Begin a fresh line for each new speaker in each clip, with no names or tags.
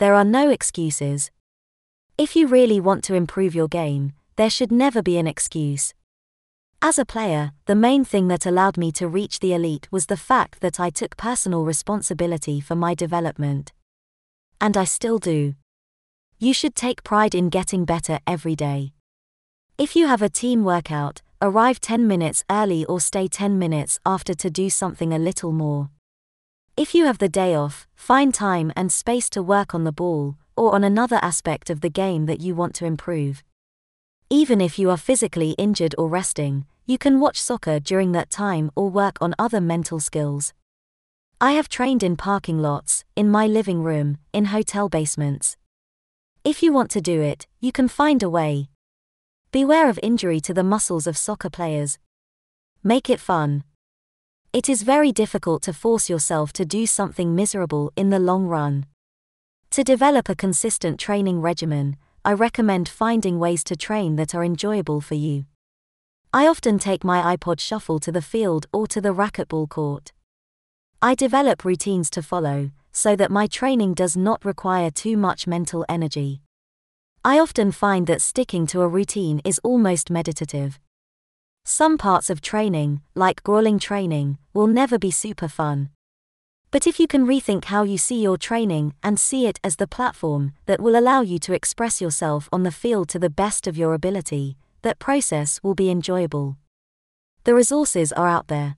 there are no excuses. If you really want to improve your game, there should never be an excuse. As a player, the main thing that allowed me to reach the elite was the fact that I took personal responsibility for my development. And I still do. You should take pride in getting better every day. If you have a team workout, arrive 10 minutes early or stay 10 minutes after to do something a little more. If you have the day off, find time and space to work on the ball, or on another aspect of the game that you want to improve. Even if you are physically injured or resting, you can watch soccer during that time or work on other mental skills. I have trained in parking lots, in my living room, in hotel basements. If you want to do it, you can find a way. Beware of injury to the muscles of soccer players. Make it fun. It is very difficult to force yourself to do something miserable in the long run. To develop a consistent training regimen, I recommend finding ways to train that are enjoyable for you. I often take my iPod Shuffle to the field or to the racquetball court. I develop routines to follow, so that my training does not require too much mental energy. I often find that sticking to a routine is almost meditative. Some parts of training, like grueling training, will never be super fun. But if you can rethink how you see your training and see it as the platform that will allow you to express yourself on the field to the best of your ability, that process will be enjoyable. The resources are out there.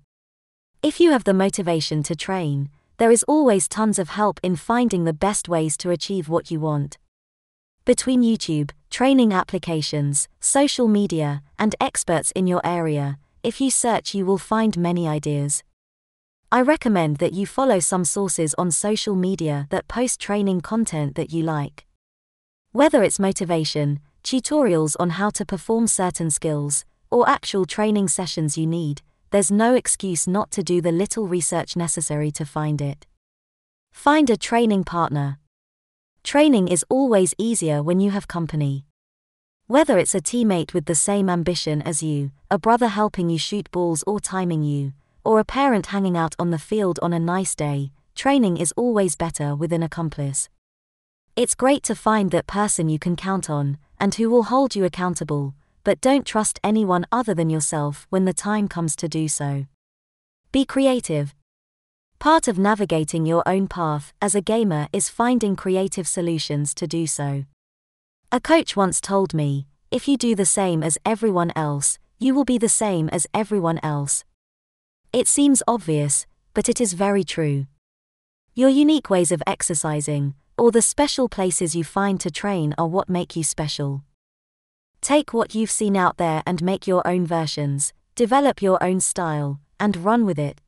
If you have the motivation to train, there is always tons of help in finding the best ways to achieve what you want. Between YouTube, training applications, social media, and experts in your area, if you search, you will find many ideas. I recommend that you follow some sources on social media that post training content that you like. Whether it's motivation, tutorials on how to perform certain skills, or actual training sessions you need, there's no excuse not to do the little research necessary to find it. Find a training partner. Training is always easier when you have company. Whether it's a teammate with the same ambition as you, a brother helping you shoot balls or timing you, or a parent hanging out on the field on a nice day, training is always better with an accomplice. It's great to find that person you can count on, and who will hold you accountable, but don't trust anyone other than yourself when the time comes to do so. Be creative, Part of navigating your own path as a gamer is finding creative solutions to do so. A coach once told me if you do the same as everyone else, you will be the same as everyone else. It seems obvious, but it is very true. Your unique ways of exercising, or the special places you find to train, are what make you special. Take what you've seen out there and make your own versions, develop your own style, and run with it.